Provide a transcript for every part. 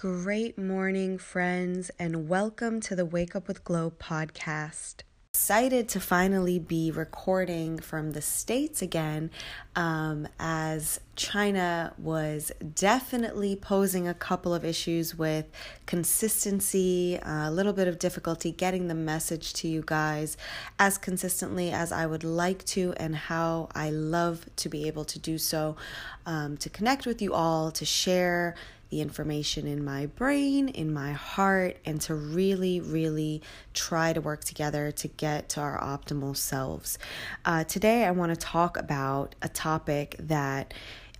Great morning, friends, and welcome to the Wake Up with Glow podcast. Excited to finally be recording from the States again, um, as China was definitely posing a couple of issues with consistency, a little bit of difficulty getting the message to you guys as consistently as I would like to, and how I love to be able to do so, um, to connect with you all, to share the information in my brain, in my heart, and to really, really try to work together to get to our optimal selves. Uh, today, I want to talk about a topic that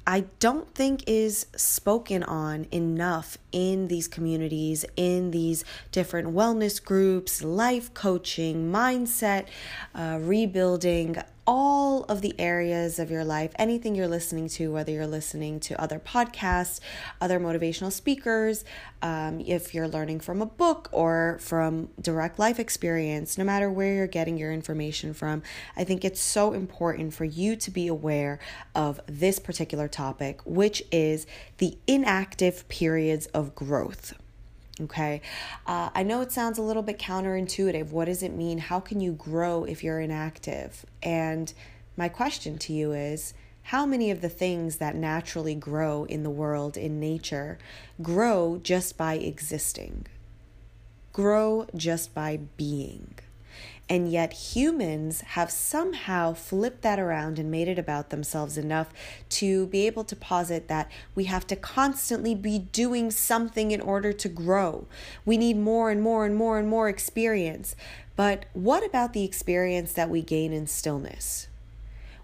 I don't think is spoken on enough in these communities, in these different wellness groups, life coaching, mindset, uh, rebuilding all of the areas of your life, anything you're listening to, whether you're listening to other podcasts, other motivational speakers, um, if you're learning from a book or from direct life experience, no matter where you're getting your information from, I think it's so important for you to be aware of this particular topic, which is the inactive periods of growth. Okay. Uh, I know it sounds a little bit counterintuitive. What does it mean? How can you grow if you're inactive? And my question to you is how many of the things that naturally grow in the world, in nature, grow just by existing? Grow just by being. And yet, humans have somehow flipped that around and made it about themselves enough to be able to posit that we have to constantly be doing something in order to grow. We need more and more and more and more experience. But what about the experience that we gain in stillness?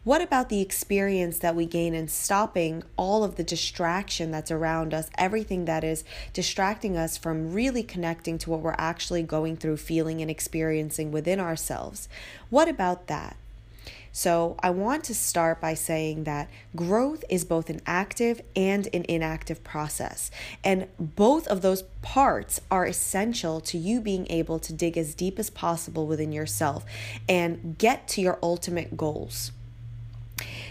What about the experience that we gain in stopping all of the distraction that's around us, everything that is distracting us from really connecting to what we're actually going through, feeling, and experiencing within ourselves? What about that? So, I want to start by saying that growth is both an active and an inactive process. And both of those parts are essential to you being able to dig as deep as possible within yourself and get to your ultimate goals.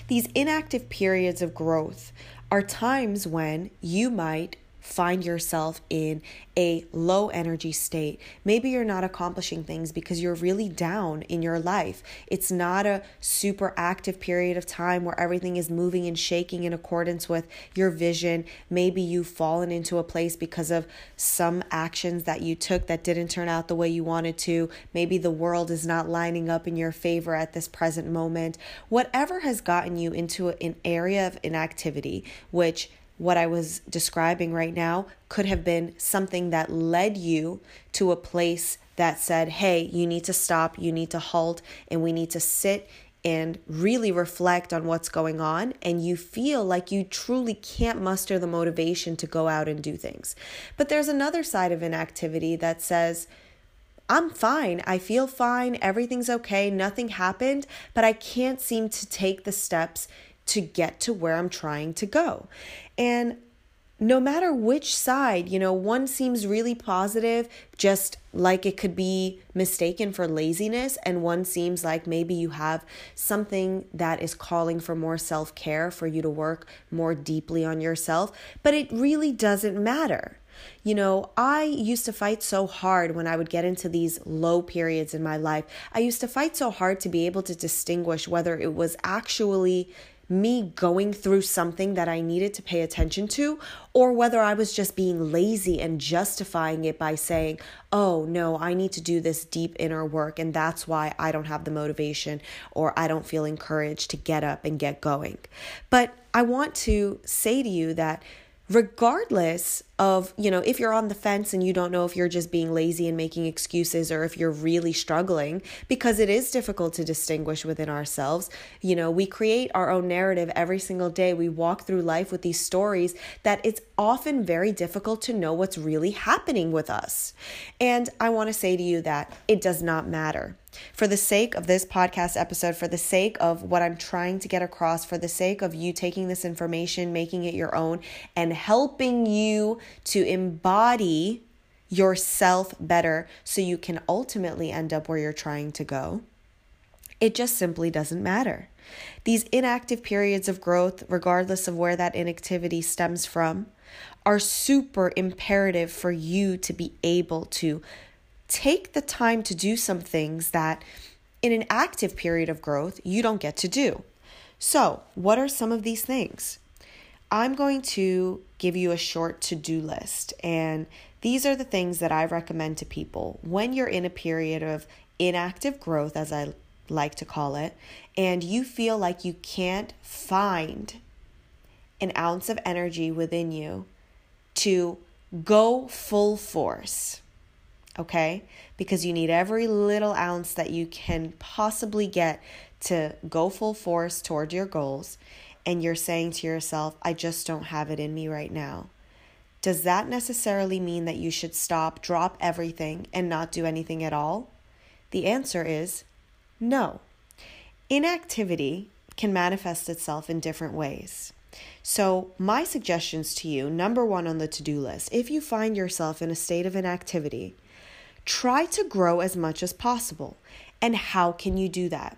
These inactive periods of growth are times when you might find yourself in a low energy state. Maybe you're not accomplishing things because you're really down in your life. It's not a super active period of time where everything is moving and shaking in accordance with your vision. Maybe you've fallen into a place because of some actions that you took that didn't turn out the way you wanted to. Maybe the world is not lining up in your favor at this present moment. Whatever has gotten you into an area of inactivity, which what I was describing right now could have been something that led you to a place that said, hey, you need to stop, you need to halt, and we need to sit and really reflect on what's going on, and you feel like you truly can't muster the motivation to go out and do things. But there's another side of inactivity that says, I'm fine. I feel fine. Everything's okay. Nothing happened, but I can't seem to take the steps to get to where I'm trying to go. And no matter which side, you know, one seems really positive, just like it could be mistaken for laziness, and one seems like maybe you have something that is calling for more self care, for you to work more deeply on yourself, but it really doesn't matter. You know, I used to fight so hard when I would get into these low periods in my life. I used to fight so hard to be able to distinguish whether it was actually me going through something that I needed to pay attention to, or whether I was just being lazy and justifying it by saying, oh, no, I need to do this deep inner work, and that's why I don't have the motivation or I don't feel encouraged to get up and get going. But I want to say to you that regardless of, you know, if you're on the fence and you don't know if you're just being lazy and making excuses or if you're really struggling, because it is difficult to distinguish within ourselves. You know, we create our own narrative every single day. We walk through life with these stories that it's often very difficult to know what's really happening with us. And I want to say to you that it does not matter. For the sake of this podcast episode, for the sake of what I'm trying to get across, for the sake of you taking this information, making it your own, and helping you to embody yourself better so you can ultimately end up where you're trying to go. It just simply doesn't matter. These inactive periods of growth, regardless of where that inactivity stems from, are super imperative for you to be able to take the time to do some things that in an active period of growth you don't get to do. So, what are some of these things? I'm going to give you a short to do list, and these are the things that I recommend to people when you're in a period of inactive growth, as I like to call it, and you feel like you can't find an ounce of energy within you to go full force. Okay? Because you need every little ounce that you can possibly get to go full force toward your goals. And you're saying to yourself, I just don't have it in me right now. Does that necessarily mean that you should stop, drop everything, and not do anything at all? The answer is no. Inactivity can manifest itself in different ways. So, my suggestions to you number one on the to do list if you find yourself in a state of inactivity, try to grow as much as possible. And how can you do that?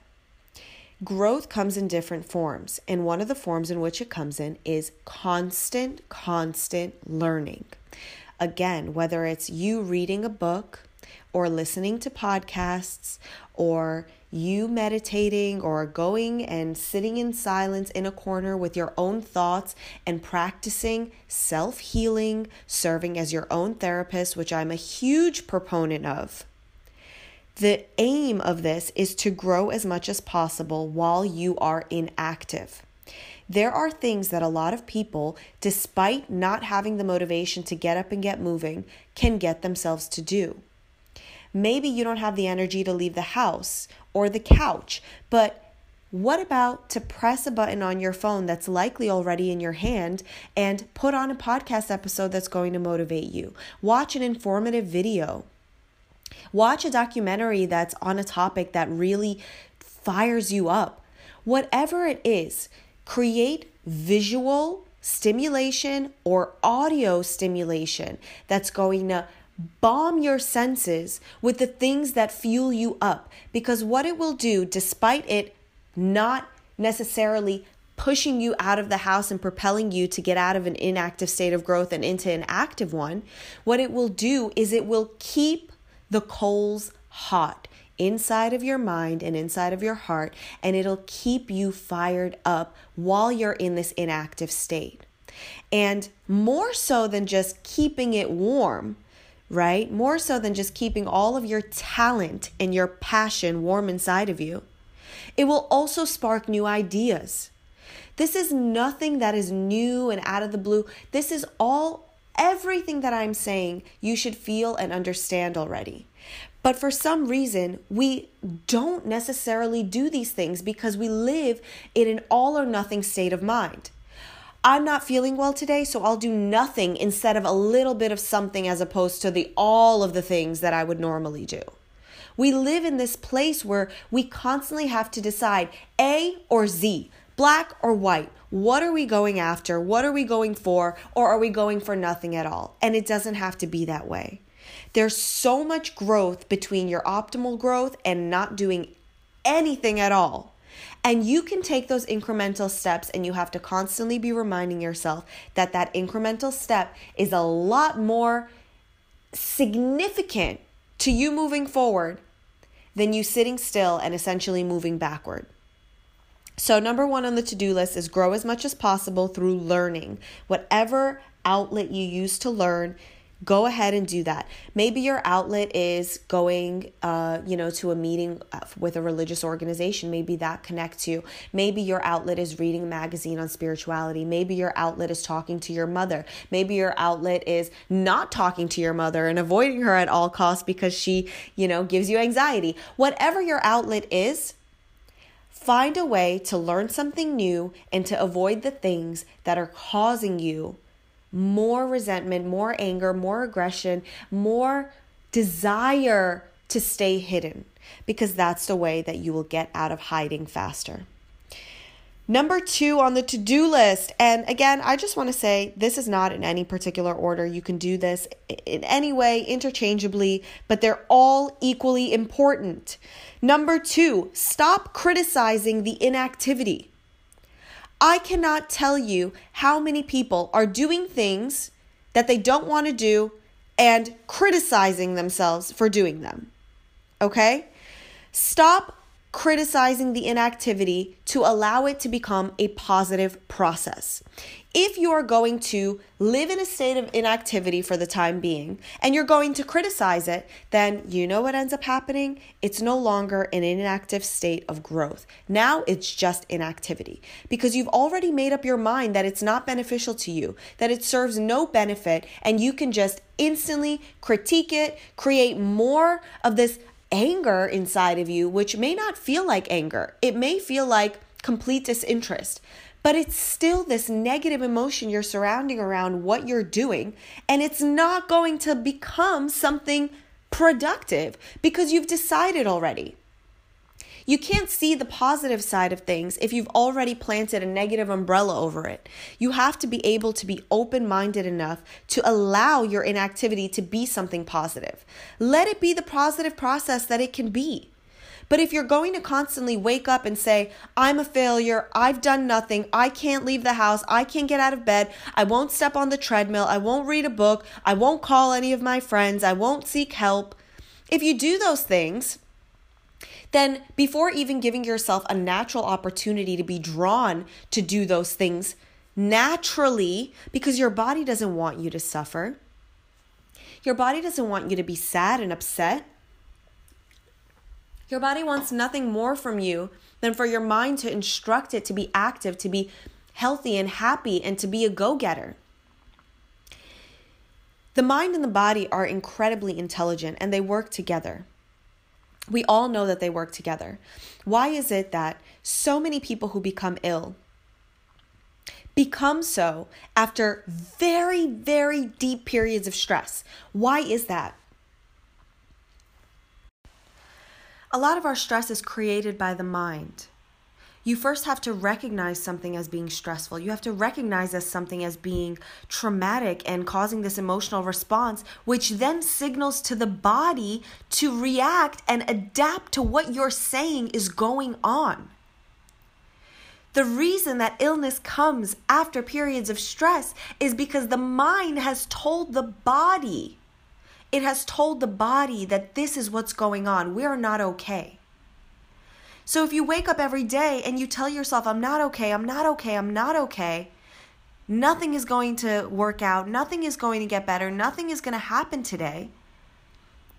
Growth comes in different forms, and one of the forms in which it comes in is constant, constant learning. Again, whether it's you reading a book or listening to podcasts or you meditating or going and sitting in silence in a corner with your own thoughts and practicing self healing, serving as your own therapist, which I'm a huge proponent of. The aim of this is to grow as much as possible while you are inactive. There are things that a lot of people, despite not having the motivation to get up and get moving, can get themselves to do. Maybe you don't have the energy to leave the house or the couch, but what about to press a button on your phone that's likely already in your hand and put on a podcast episode that's going to motivate you? Watch an informative video. Watch a documentary that's on a topic that really fires you up. Whatever it is, create visual stimulation or audio stimulation that's going to Bomb your senses with the things that fuel you up because what it will do, despite it not necessarily pushing you out of the house and propelling you to get out of an inactive state of growth and into an active one, what it will do is it will keep the coals hot inside of your mind and inside of your heart, and it'll keep you fired up while you're in this inactive state. And more so than just keeping it warm, right? More so than just keeping all of your talent and your passion warm inside of you. It will also spark new ideas. This is nothing that is new and out of the blue. This is all, everything that I'm saying, you should feel and understand already. But for some reason, we don't necessarily do these things because we live in an all or nothing state of mind. I'm not feeling well today, so I'll do nothing instead of a little bit of something as opposed to the all of the things that I would normally do. We live in this place where we constantly have to decide A or Z, black or white. What are we going after? What are we going for? Or are we going for nothing at all? And it doesn't have to be that way. There's so much growth between your optimal growth and not doing anything at all. And you can take those incremental steps, and you have to constantly be reminding yourself that that incremental step is a lot more significant to you moving forward than you sitting still and essentially moving backward. So, number one on the to do list is grow as much as possible through learning. Whatever outlet you use to learn, go ahead and do that. Maybe your outlet is going uh, you know to a meeting uh, with a religious organization. Maybe that connects you. Maybe your outlet is reading a magazine on spirituality. Maybe your outlet is talking to your mother. Maybe your outlet is not talking to your mother and avoiding her at all costs because she you know gives you anxiety. Whatever your outlet is find a way to learn something new and to avoid the things that are causing you more resentment, more anger, more aggression, more desire to stay hidden because that's the way that you will get out of hiding faster. Number two on the to do list. And again, I just want to say this is not in any particular order. You can do this in any way, interchangeably, but they're all equally important. Number two, stop criticizing the inactivity. I cannot tell you how many people are doing things that they don't want to do and criticizing themselves for doing them. Okay? Stop criticizing the inactivity to allow it to become a positive process. If you are going to live in a state of inactivity for the time being and you're going to criticize it, then you know what ends up happening? It's no longer an inactive state of growth. Now it's just inactivity because you've already made up your mind that it's not beneficial to you, that it serves no benefit, and you can just instantly critique it, create more of this anger inside of you, which may not feel like anger. It may feel like complete disinterest, but it's still this negative emotion you're surrounding around what you're doing, and it's not going to become something productive because you've decided already. You can't see the positive side of things if you've already planted a negative umbrella over it. You have to be able to be open minded enough to allow your inactivity to be something positive. Let it be the positive process that it can be. But if you're going to constantly wake up and say, I'm a failure, I've done nothing, I can't leave the house, I can't get out of bed, I won't step on the treadmill, I won't read a book, I won't call any of my friends, I won't seek help. If you do those things, then before even giving yourself a natural opportunity to be drawn to do those things naturally, because your body doesn't want you to suffer, your body doesn't want you to be sad and upset. Your body wants nothing more from you than for your mind to instruct it to be active, to be healthy and happy, and to be a go getter. The mind and the body are incredibly intelligent and they work together. We all know that they work together. Why is it that so many people who become ill become so after very, very deep periods of stress? Why is that? A lot of our stress is created by the mind you first have to recognize something as being stressful. You have to recognize as something as being traumatic and causing this emotional response, which then signals to the body to react and adapt to what you're saying is going on. The reason that illness comes after periods of stress is because the mind has told the body, it has told the body that this is what's going on. We are not okay. So if you wake up every day and you tell yourself, I'm not okay, I'm not okay, I'm not okay, nothing is going to work out, nothing is going to get better, nothing is going to happen today,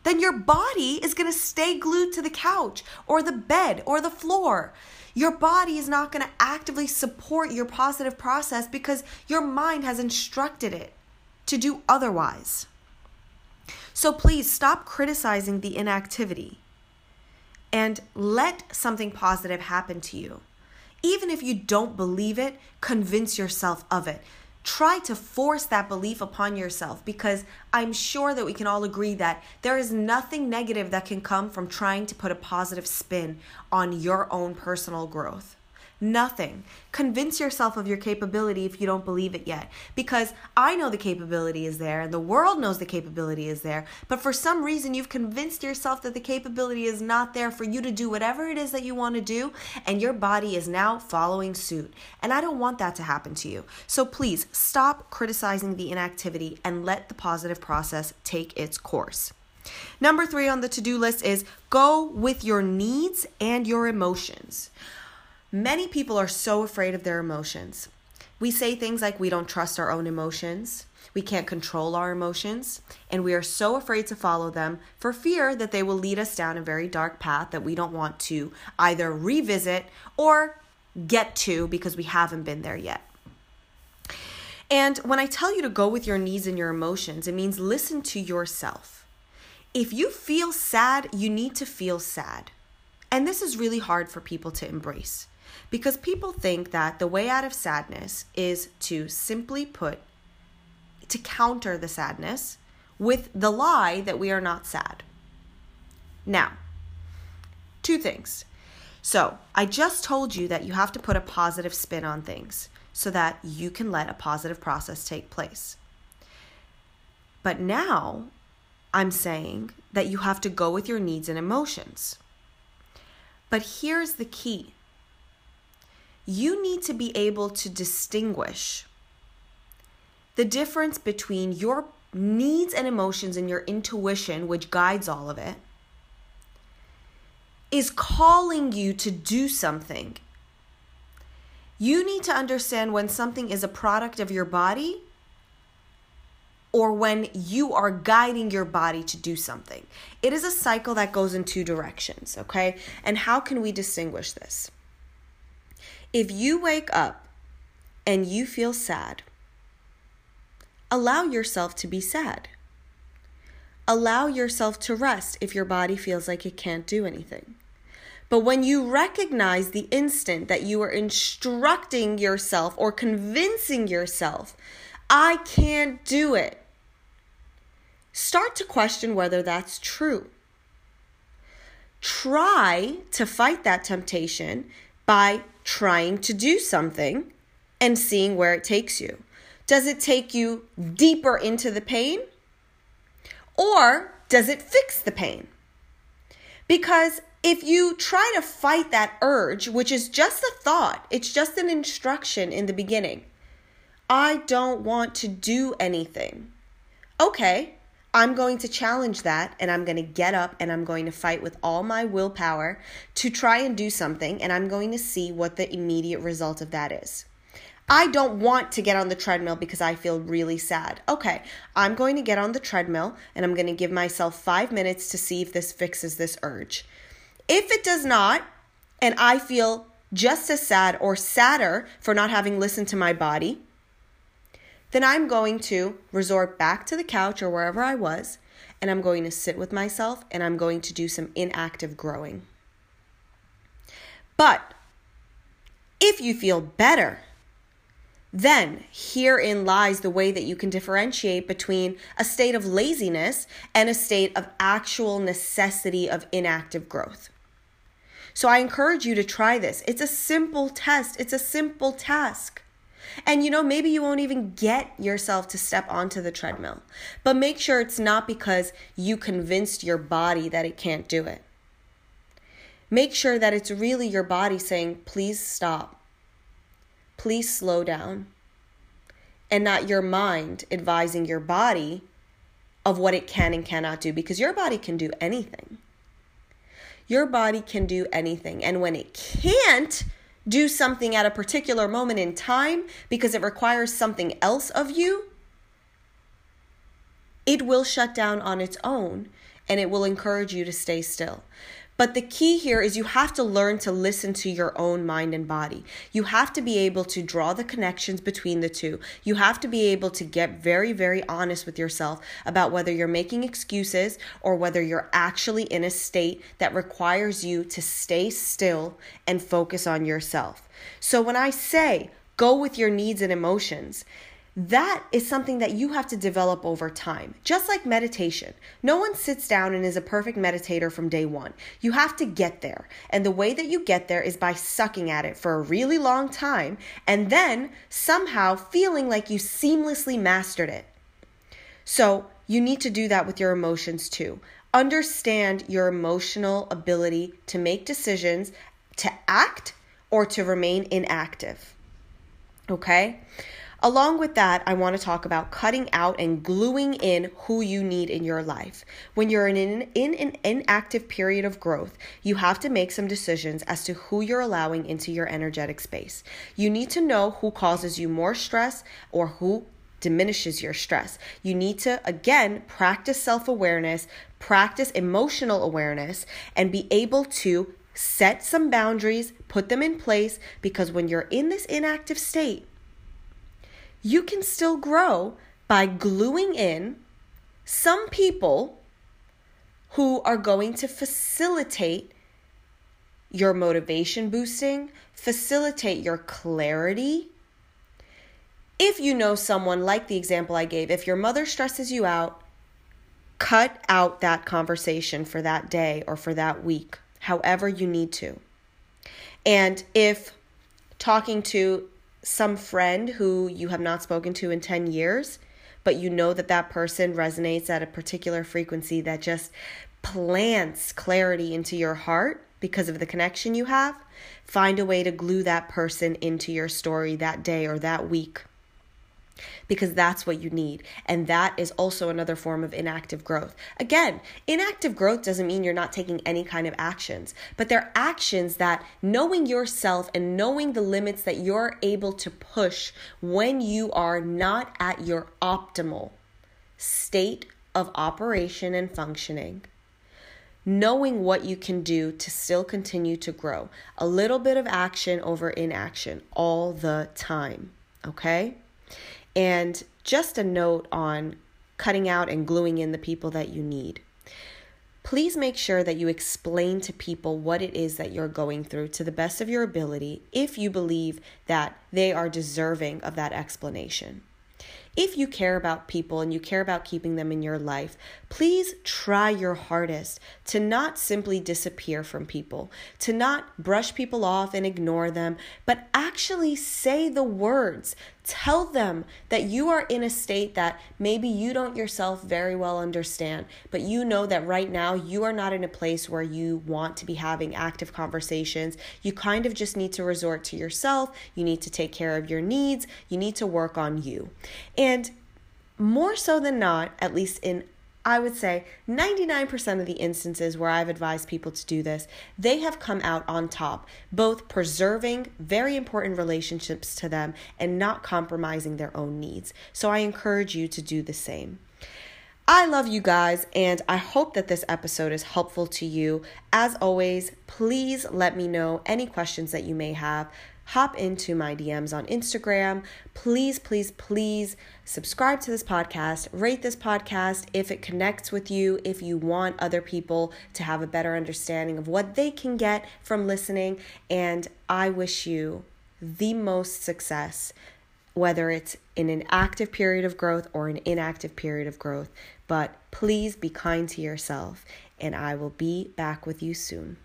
then your body is going to stay glued to the couch or the bed or the floor. Your body is not going to actively support your positive process because your mind has instructed it to do otherwise. So please stop criticizing the inactivity and let something positive happen to you. Even if you don't believe it, convince yourself of it. Try to force that belief upon yourself because I'm sure that we can all agree that there is nothing negative that can come from trying to put a positive spin on your own personal growth. Nothing. Convince yourself of your capability if you don't believe it yet. Because I know the capability is there and the world knows the capability is there. But for some reason, you've convinced yourself that the capability is not there for you to do whatever it is that you want to do. And your body is now following suit. And I don't want that to happen to you. So please stop criticizing the inactivity and let the positive process take its course. Number three on the to do list is go with your needs and your emotions. Many people are so afraid of their emotions. We say things like we don't trust our own emotions, we can't control our emotions, and we are so afraid to follow them for fear that they will lead us down a very dark path that we don't want to either revisit or get to because we haven't been there yet. And when I tell you to go with your needs and your emotions, it means listen to yourself. If you feel sad, you need to feel sad. And this is really hard for people to embrace. Because people think that the way out of sadness is to simply put, to counter the sadness with the lie that we are not sad. Now, two things. So, I just told you that you have to put a positive spin on things so that you can let a positive process take place. But now I'm saying that you have to go with your needs and emotions. But here's the key you need to be able to distinguish the difference between your needs and emotions and your intuition, which guides all of it, is calling you to do something. You need to understand when something is a product of your body or when you are guiding your body to do something. It is a cycle that goes in two directions, okay? And how can we distinguish this? If you wake up and you feel sad, allow yourself to be sad. Allow yourself to rest if your body feels like it can't do anything. But when you recognize the instant that you are instructing yourself or convincing yourself I can't do it. Start to question whether that's true. Try to fight that temptation by trying to do something and seeing where it takes you. Does it take you deeper into the pain? Or does it fix the pain? Because if you try to fight that urge, which is just a thought, it's just an instruction in the beginning, I don't want to do anything. Okay, I'm going to challenge that and I'm going to get up and I'm going to fight with all my willpower to try and do something and I'm going to see what the immediate result of that is. I don't want to get on the treadmill because I feel really sad. Okay, I'm going to get on the treadmill and I'm going to give myself five minutes to see if this fixes this urge. If it does not, and I feel just as sad or sadder for not having listened to my body, then I'm going to resort back to the couch or wherever I was, and I'm going to sit with myself and I'm going to do some inactive growing. But if you feel better, then herein lies the way that you can differentiate between a state of laziness and a state of actual necessity of inactive growth. So I encourage you to try this. It's a simple test, it's a simple task. And you know, maybe you won't even get yourself to step onto the treadmill. But make sure it's not because you convinced your body that it can't do it. Make sure that it's really your body saying, please stop. Please slow down. And not your mind advising your body of what it can and cannot do because your body can do anything. Your body can do anything. And when it can't, do something at a particular moment in time because it requires something else of you, it will shut down on its own and it will encourage you to stay still. But the key here is you have to learn to listen to your own mind and body. You have to be able to draw the connections between the two. You have to be able to get very, very honest with yourself about whether you're making excuses or whether you're actually in a state that requires you to stay still and focus on yourself. So when I say, go with your needs and emotions that is something that you have to develop over time. Just like meditation. No one sits down and is a perfect meditator from day one. You have to get there. And the way that you get there is by sucking at it for a really long time and then somehow feeling like you seamlessly mastered it. So you need to do that with your emotions too. Understand your emotional ability to make decisions, to act, or to remain inactive. Okay? Along with that, I want to talk about cutting out and gluing in who you need in your life. When you're in an, in an inactive period of growth, you have to make some decisions as to who you're allowing into your energetic space. You need to know who causes you more stress or who diminishes your stress. You need to, again, practice self awareness, practice emotional awareness, and be able to set some boundaries, put them in place, because when you're in this inactive state, you can still grow by gluing in some people who are going to facilitate your motivation boosting, facilitate your clarity. If you know someone like the example I gave, if your mother stresses you out, cut out that conversation for that day or for that week, however you need to. And if talking to some friend who you have not spoken to in 10 years, but you know that that person resonates at a particular frequency that just plants clarity into your heart because of the connection you have, find a way to glue that person into your story that day or that week because that's what you need. And that is also another form of inactive growth. Again, inactive growth doesn't mean you're not taking any kind of actions, but they're actions that knowing yourself and knowing the limits that you're able to push when you are not at your optimal state of operation and functioning knowing what you can do to still continue to grow. A little bit of action over inaction all the time, okay? And just a note on cutting out and gluing in the people that you need. Please make sure that you explain to people what it is that you're going through to the best of your ability if you believe that they are deserving of that explanation. If you care about people and you care about keeping them in your life, please try your hardest to not simply disappear from people, to not brush people off and ignore them, but actually say the words Tell them that you are in a state that maybe you don't yourself very well understand, but you know that right now you are not in a place where you want to be having active conversations. You kind of just need to resort to yourself. You need to take care of your needs. You need to work on you. And more so than not, at least in I would say 99% of the instances where I've advised people to do this, they have come out on top, both preserving very important relationships to them and not compromising their own needs. So I encourage you to do the same. I love you guys, and I hope that this episode is helpful to you. As always, please let me know any questions that you may have hop into my DMs on Instagram. Please, please, please subscribe to this podcast, rate this podcast if it connects with you, if you want other people to have a better understanding of what they can get from listening. And I wish you the most success, whether it's in an active period of growth or an inactive period of growth. But please be kind to yourself, and I will be back with you soon.